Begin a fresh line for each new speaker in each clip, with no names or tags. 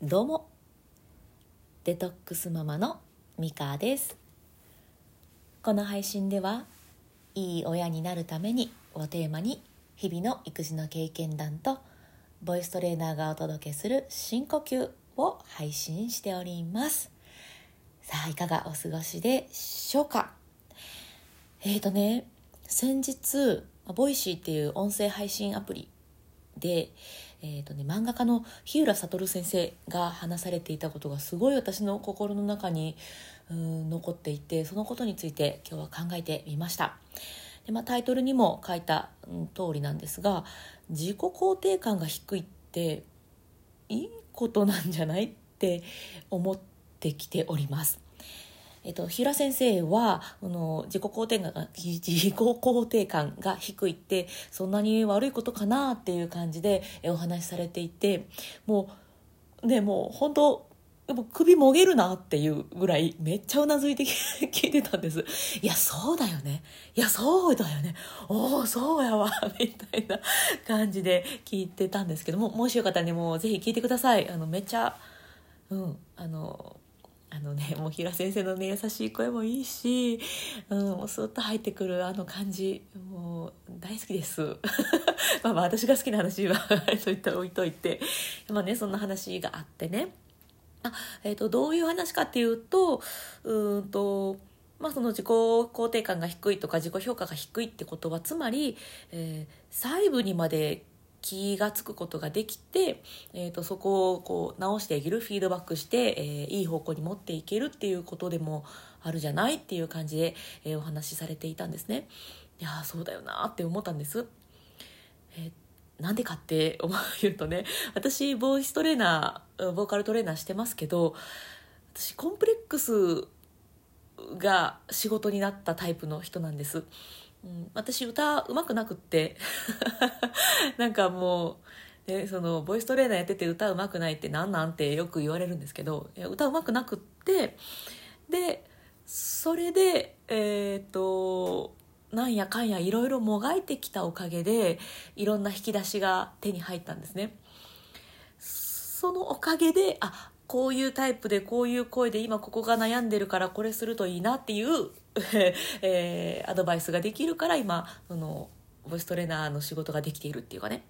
どうも。デトックスママのミカです。この配信ではいい親になるためにをテーマに日々の育児の経験談とボイストレーナーがお届けする深呼吸を配信しております。さあいかがお過ごしでしょうか？えーとね先日 Voicy っていう音声配信アプリで、えーとね、漫画家の日浦悟先生が話されていたことがすごい私の心の中にうん残っていてそのことについて今日は考えてみました。で、まあ、タイトルにも書いた、うん、通りなんですが自己肯定感が低いっていいことなんじゃないって思ってきております。えっと、平先生はあの自己肯定感が自己肯定感が低いってそんなに悪いことかなっていう感じでお話しされていてもうねもう本当も首もげるなっていうぐらいめっちゃうなずいて聞いてたんです。いや、そうだよね。いや、そうだよね。おお、そうやわ。みたいな感じで聞いてたんですけども、もしよかったらね、もうぜひ聞いてください。あの、めっちゃ、うん、あの、あのね もう平先生のね優しい声もいいし、うん、もうスッと入ってくるあの感じもう大好きです。まあまあ私が好きな話は そういった置いといて。まあねそんな話があってね。あ、えーと、どういう話かっていうとうんとまあ、その自己肯定感が低いとか自己評価が低いってことはつまり、えー、細部にまで気が付くことができて、えーと、そこをこう直してあげるフィードバックして、えー、いい方向に持っていけるっていうことでもあるじゃないっていう感じで、えー、お話しされていたんですね。いやそうだよなって思ったんです。えー、なんでかって思うとね私ボイストレーナーボーカルトレーナーしてますけど私コンプレックスが仕事になったタイプの人なんです。うん、私歌うまくなくって なんかもう、ね、そのボイストレーナーやってて歌うまくないって何なんてよく言われるんですけど歌うまくなくってでそれでえっ、となんやかんやいろいろもがいてきたおかげでいろんな引き出しが手に入ったんですね。そのおかげであこういうタイプでこういう声で今ここが悩んでるからこれするといいなっていう えー、アドバイスができるから今そのボイストレーナーの仕事ができているっていうかね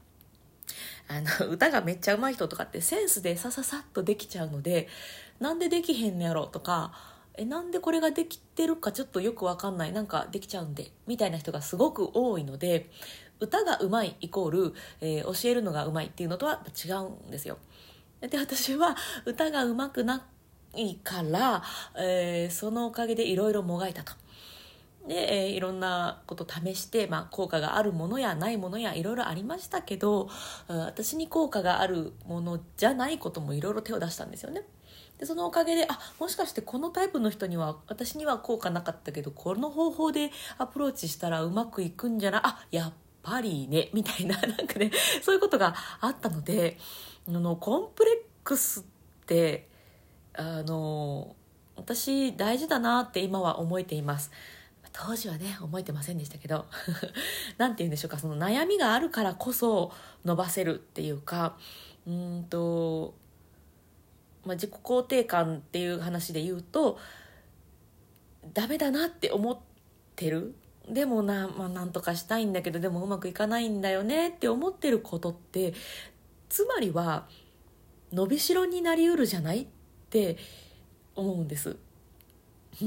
あの 歌がめっちゃ上手い人とかってセンスでさささっとできちゃうのでなんでできへんのやろとかえなんでこれができてるかちょっとよく分かんないなんかできちゃうんでみたいな人がすごく多いので歌が上手いイコール、えー、教えるのが上手いっていうのとは違うんですよ。で私は歌が上手くないから、えー、そのおかげでいろいろもがいたと。で、えー、いろんなこと試して、まあ、効果があるものやないものやいろいろありましたけど私に効果があるものじゃないこともいろいろ手を出したんですよね。でそのおかげであもしかしてこのタイプの人には私には効果なかったけどこの方法でアプローチしたらうまくいくんじゃないあやっぱりねみたいななんかねそういうことがあったのでのコンプレックスってあの私大事だなって今は思えています。当時はね思えてませんでしたけど 何て言うんでしょうかその悩みがあるからこそ伸ばせるっていうかうんと、まあ、自己肯定感っていう話で言うとダメだなって思ってる。でもな、まあ、なんとかしたいんだけどでもうまくいかないんだよねって思ってることってつまりは伸びしろになりうるじゃないって思うんです。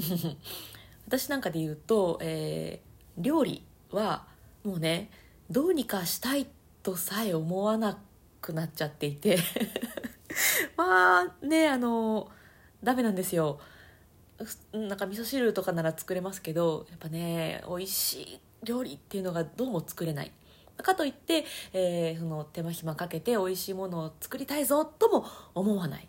私なんかで言うと、えー、料理はもうねどうにかしたいとさえ思わなくなっちゃっていて。まあねあのダメなんですよ。なんか味噌汁とかなら作れますけどやっぱね美味しい料理っていうのがどうも作れない。かといって、えー、その手間暇かけて美味しいものを作りたいぞとも思わない。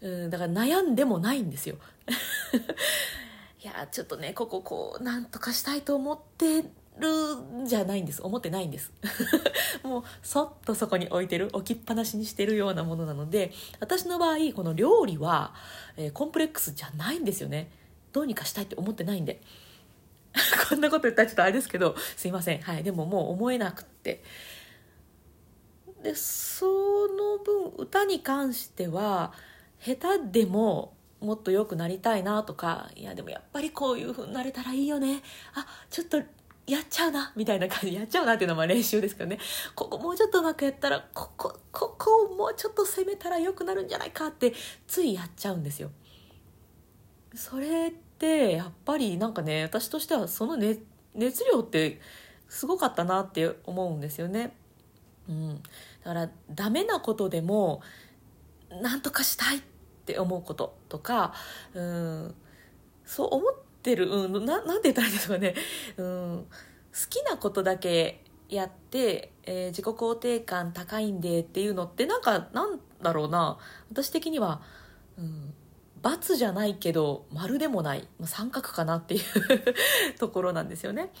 うんだから悩んでもないんですよ。いやちょっとねこここうなんとかしたいと思ってるんじゃないんです。思ってないんです。もうそっとそこに置いてる置きっぱなしにしてるようなものなので私の場合この料理は、えー、コンプレックスじゃないんですよね。どうにかしたいって思ってないんで。こんなこと言ったらちょっとあれですけどすいません。はい。でももう思えなくって。でその分歌に関しては下手でももっと良くなりたいなとかいやでもやっぱりこういう風になれたらいいよね。あちょっとやっちゃうなみたいな感じ。やっちゃうなっていうのは練習ですけどね。ここもうちょっとうまくやったらここここをもうちょっと攻めたら良くなるんじゃないかってついやっちゃうんですよ。それってやっぱりなんかね私としてはその、ね、熱量ってすごかったなって思うんですよね。うん、だからダメなことでも何とかしたいって思うこととか、うん、そう思ってる、うん、ななんて言ったらいいんですかね、うん、好きなことだけやって、えー、自己肯定感高いんでっていうのってなんかなんだろうな。私的には、うん、じゃないけど丸でもない三角かなっていう ところなんですよね。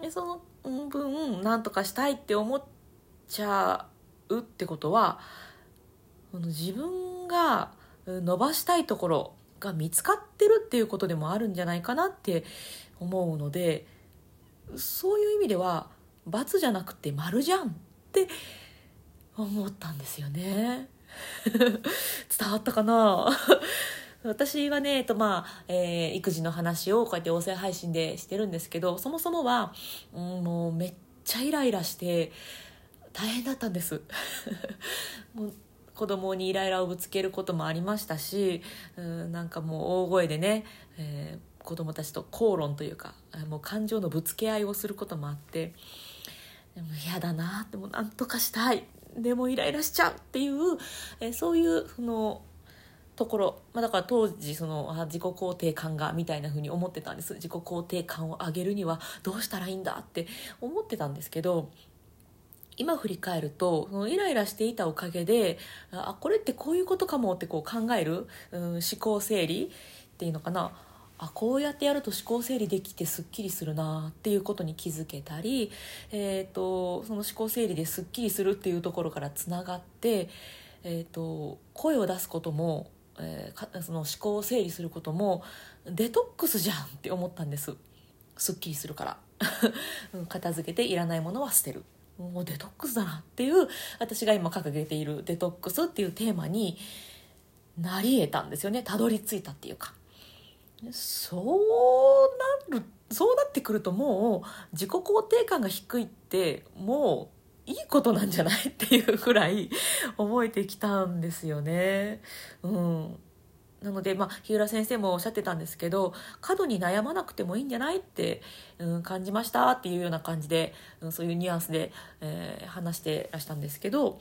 でその分何とかしたいって思っちゃうってことは自分が伸ばしたいところが見つかってるっていうことでもあるんじゃないかなって思うのでそういう意味では×じゃなくて丸じゃんって思ったんですよね 伝わったかな？私はね、えっとまあえー、育児の話をこうやって音声配信でしてるんですけどそもそもは、うん、もうめっちゃイライラして大変だったんです。もう子供にイライラをぶつけることもありましたしうんなんかもう大声でね、えー、子供たちと口論というかもう感情のぶつけ合いをすることもあってでも嫌だなでもうなんとかしたい。でもイライラしちゃうっていう、えー、そういうそのところ、まあ、だから当時その自己肯定感がみたいな風に思ってたんです。自己肯定感を上げるにはどうしたらいいんだって思ってたんですけど今振り返るとそのイライラしていたおかげであこれってこういうことかもってこう考える、うん、思考整理っていうのかな。あこうやってやると思考整理できてすっきりするなっていうことに気づけたり、えーと、その思考整理ですっきりするっていうところからつながって、えーと、声を出すことも、えー、その思考を整理することもデトックスじゃんって思ったんです。すっきりするから。片付けていらないものは捨てる。もうデトックスだなっていう私が今掲げているデトックスっていうテーマになり得たんですよね。たどり着いたっていうか。そうなるそうなってくるともう自己肯定感が低いってもういいことなんじゃない？っていうくらい思えてきたんですよね。うん。なので、まあ、日浦先生もおっしゃってたんですけど過度に悩まなくてもいいんじゃない？って、うん、感じましたっていうような感じで、うん、そういうニュアンスで、えー、話してらしたんですけど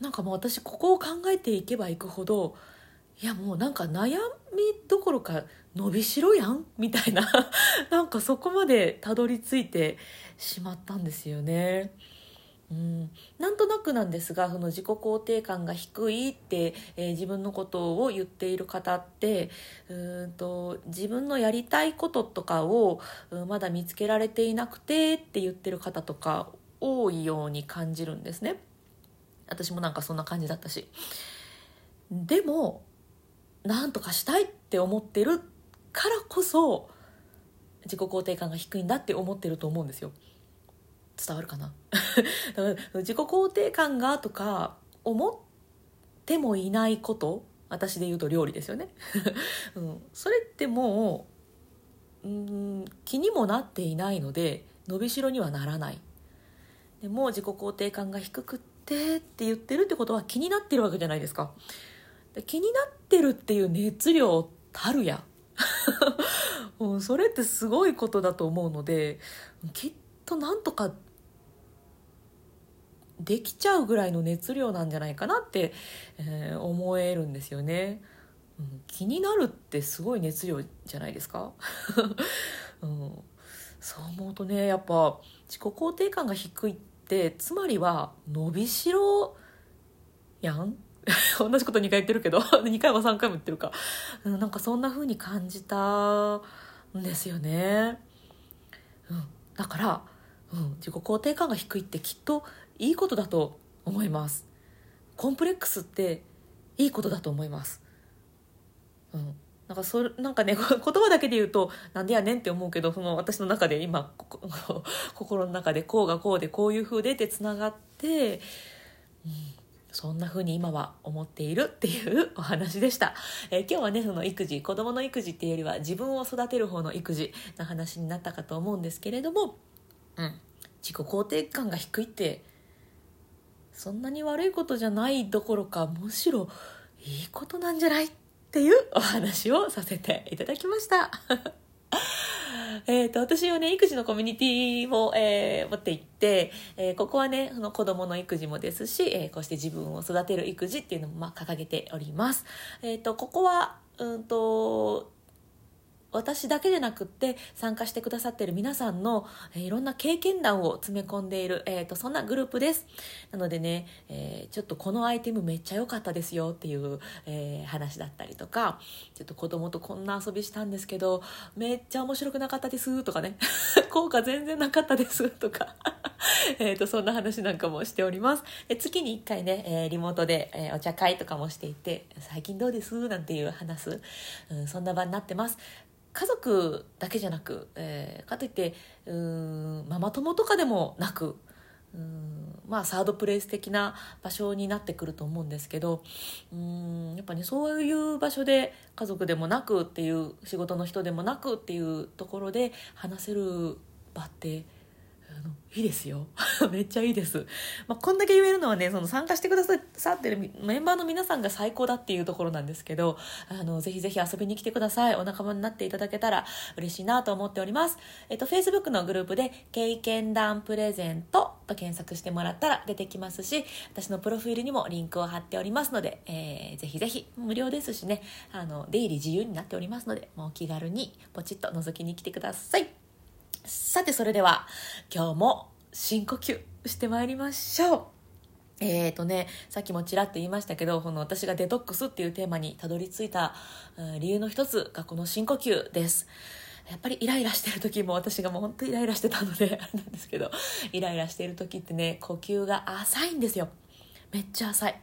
なんかもう私ここを考えていけばいくほどいやもうなんか悩みどころか伸びしろやん？みたいな。なんかそこまでたどり着いてしまったんですよね。うん、なんとなくなんですがその自己肯定感が低いって、えー、自分のことを言っている方ってうんと自分のやりたいこととかをまだ見つけられていなくてって言ってる方とか多いように感じるんですね。私もなんかそんな感じだったし。でもなんとかしたいって思ってるからこそ自己肯定感が低いんだって思ってると思うんですよ。伝わるかな？だから自己肯定感がとか思ってもいないこと私で言うと料理ですよね、うん、それってもううん気にもなっていないので伸びしろにはならない。でも自己肯定感が低くってって言ってるってことは気になってるわけじゃないですか。気になってるっていう熱量たるや。うん、それってすごいことだと思うのできっとなんとかできちゃうぐらいの熱量なんじゃないかなって、えー、思えるんですよね。うん、気になるってすごい熱量じゃないですか、うん、そう思うとねやっぱ自己肯定感が低いってつまりは伸びしろやん？同じこと2回言ってるけど 2回も3回も言ってるか、うん、なんかそんな風に感じたんですよね、うん、だから、うん、自己肯定感が低いってきっといいことだと思います。コンプレックスっていいことだと思います。うん。なんかそれなんかね 言葉だけで言うとなんでやねんって思うけどその私の中で今 心の中でこうがこうでこういう風でってつながって、うん、そんな風に今は思っているっていうお話でした、えー、今日はねその育児子供の育児っていうよりは自分を育てる方の育児の話になったかと思うんですけれども、うん、自己肯定感が低いってそんなに悪いことじゃないどころかむしろいいことなんじゃないっていう お話をさせていただきました。えっと、私はね、育児のコミュニティを、えー、持っていって、えー、ここはね、その子供の育児もですし、えー、こうして自分を育てる育児っていうのも、まあ、掲げております。えっ、と、ここは、うんと、私だけでなくって参加してくださっている皆さんの、えー、いろんな経験談を詰め込んでいる、えーと、そんなグループです。なのでね、えー、ちょっとこのアイテムめっちゃ良かったですよっていう、えー、話だったりとかちょっと子供とこんな遊びしたんですけどめっちゃ面白くなかったですとかね 効果全然なかったですとか えとそんな話なんかもしております。で月に1回ね、えリモートで、えお茶会とかもしていて最近どうです？なんていう話、うん、そんな場になってます。家族だけじゃなく、えー、かといってうんママ友とかでもなくうんまあサードプレイス的な場所になってくると思うんですけどうんやっぱねそういう場所で家族でもなくっていう仕事の人でもなくっていうところで話せる場ってあのいいですよ。めっちゃいいです、まあ、こんだけ言えるのはねその参加してくださってるメンバーの皆さんが最高だっていうところなんですけどあのぜひぜひ遊びに来てください。お仲間になっていただけたら嬉しいなと思っております。えっと Facebook のグループで「経験談プレゼント」と検索してもらったら出てきますし私のプロフィールにもリンクを貼っておりますので、えー、ぜひぜひ無料ですしね。あの出入り自由になっておりますのでもう気軽にポチッと覗きに来てください。さてそれでは今日も深呼吸してまいりましょう。えーとね、さっきもちらっと言いましたけどこの私がデトックスっていうテーマにたどり着いた、理由の一つがこの深呼吸です。やっぱりイライラしてる時も私がもう本当にイライラしてたので あれなんですけどイライラしてる時ってね呼吸が浅いんですよ。めっちゃ浅い。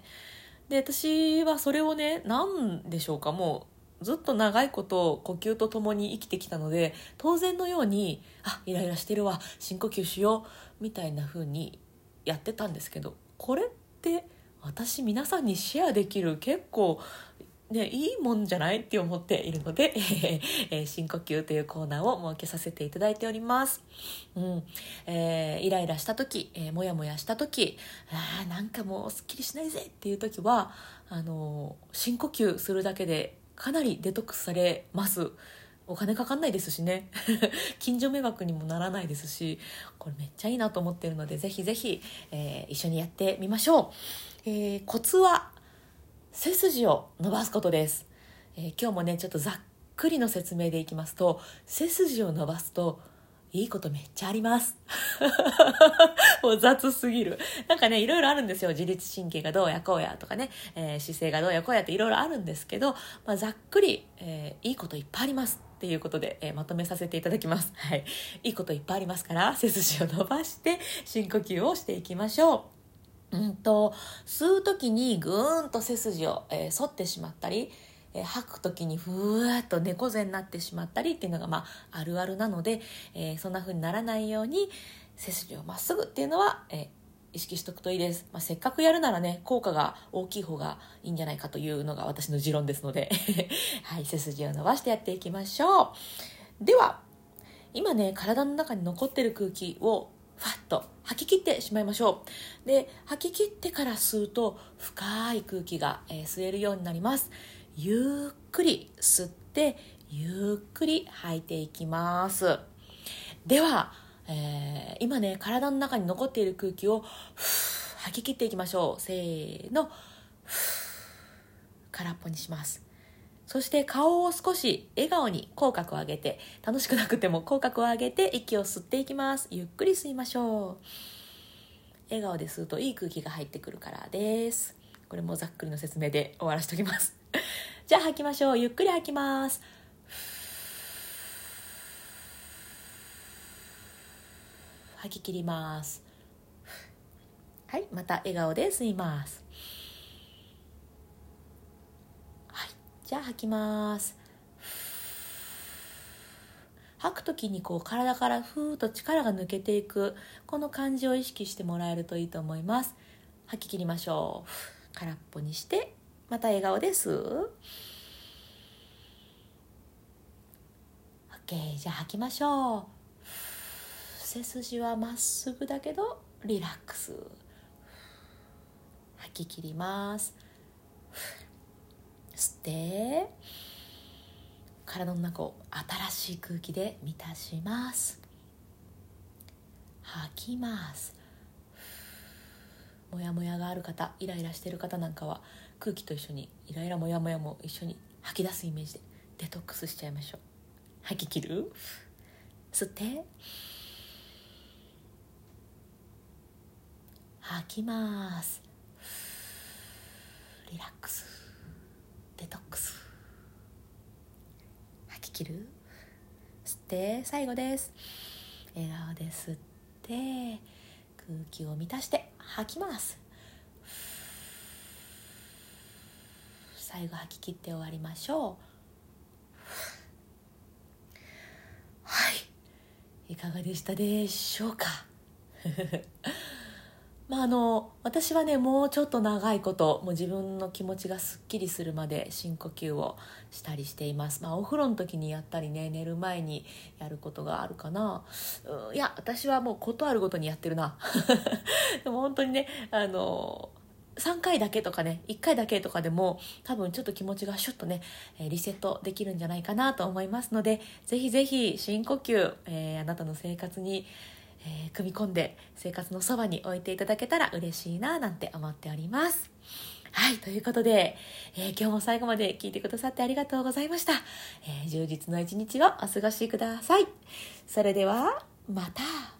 で私はそれをね何でしょうかもうずっと長いこと呼吸とともに生きてきたので当然のようにあイライラしてるわ深呼吸しようみたいな風にやってたんですけどこれって私皆さんにシェアできる結構ね、いいもんじゃないって思っているので、えー、深呼吸というコーナーを設けさせていただいております。うんえー、イライラした時、えー、もやもやした時あなんかもうすっきりしないぜっていう時はあの深呼吸するだけでかなりデトックスされます。お金かかんないですしね。近所迷惑にもならないですしこれめっちゃいいなと思ってるのでぜひぜひ、えー、一緒にやってみましょう、えー、コツは背筋を伸ばすことです、えー、今日もねちょっとざっくりの説明でいきますと背筋を伸ばすといいことめっちゃあります。もう雑すぎる。なんかね、いろいろあるんですよ。自律神経がどうやこうやとかね、えー、姿勢がどうやこうやっていろいろあるんですけど、まあ、ざっくり、えー、いいこといっぱいあります。っていうことで、えー、まとめさせていただきます。はい。いいこといっぱいありますから、背筋を伸ばして深呼吸をしていきましょう。うんと、吸う時にぐーんと背筋を、えー、反ってしまったり、えー、吐く時にふわっと猫背になってしまったりっていうのが、まあ、あるあるなので、えー、そんな風にならないように背筋をまっすぐっていうのは、えー、意識しとくといいです、まあ、せっかくやるならね効果が大きい方がいいんじゃないかというのが私の持論ですので はい背筋を伸ばしてやっていきましょう。では今ね体の中に残ってる空気をファッと吐き切ってしまいましょう。で吐き切ってから吸うと深い空気が、えー、吸えるようになります。ゆっくり吸ってゆっくり吐いていきます。では、えー、今ね体の中に残っている空気を吐き切っていきましょう。せーの。空っぽにします。そして顔を少し笑顔に口角を上げて楽しくなくても口角を上げて息を吸っていきます。ゆっくり吸いましょう。笑顔で吸うといい空気が入ってくるからです。これもざっくりの説明で終わらせておきます。じゃあ吐きましょう。ゆっくり吐きます。吐き切ります。はいまた笑顔で吸います。はいじゃあ吐きます。吐く時にこう体からふーっと力が抜けていく。この感じを意識してもらえるといいと思います。吐き切りましょう。空っぽにして。また笑顔です。OK じゃあ吐きましょう。背筋はまっすぐだけどリラックス。吐き切ります。吸って体の中を新しい空気で満たします。吐きます。モヤモヤがある方イライラしてる方なんかは空気と一緒にイライラモヤモヤも一緒に吐き出すイメージでデトックスしちゃいましょう。吐き切る？吸って。吐きます。リラックス。デトックス。吐き切る？吸って。最後です。笑顔で吸って。空気を満たして吐きます。最後吐き切って終わりましょう。はい。いかがでしたでしょうか？まあ、あの私はねもうちょっと長いこともう自分の気持ちがすっきりするまで深呼吸をしたりしています、まあ、お風呂の時にやったりね寝る前にやることがあるかな、う、いや私はもうことあるごとにやってるな。でも本当にねあの3回だけとかね1回だけとかでも多分ちょっと気持ちがシュッとねリセットできるんじゃないかなと思いますのでぜひぜひ深呼吸、えー、あなたの生活にえー、組み込んで生活のそばに置いていただけたら嬉しいななんて思っております。はい、ということで、えー、今日も最後まで聞いてくださってありがとうございました。え、充実の一日をお過ごしください。それでは、また。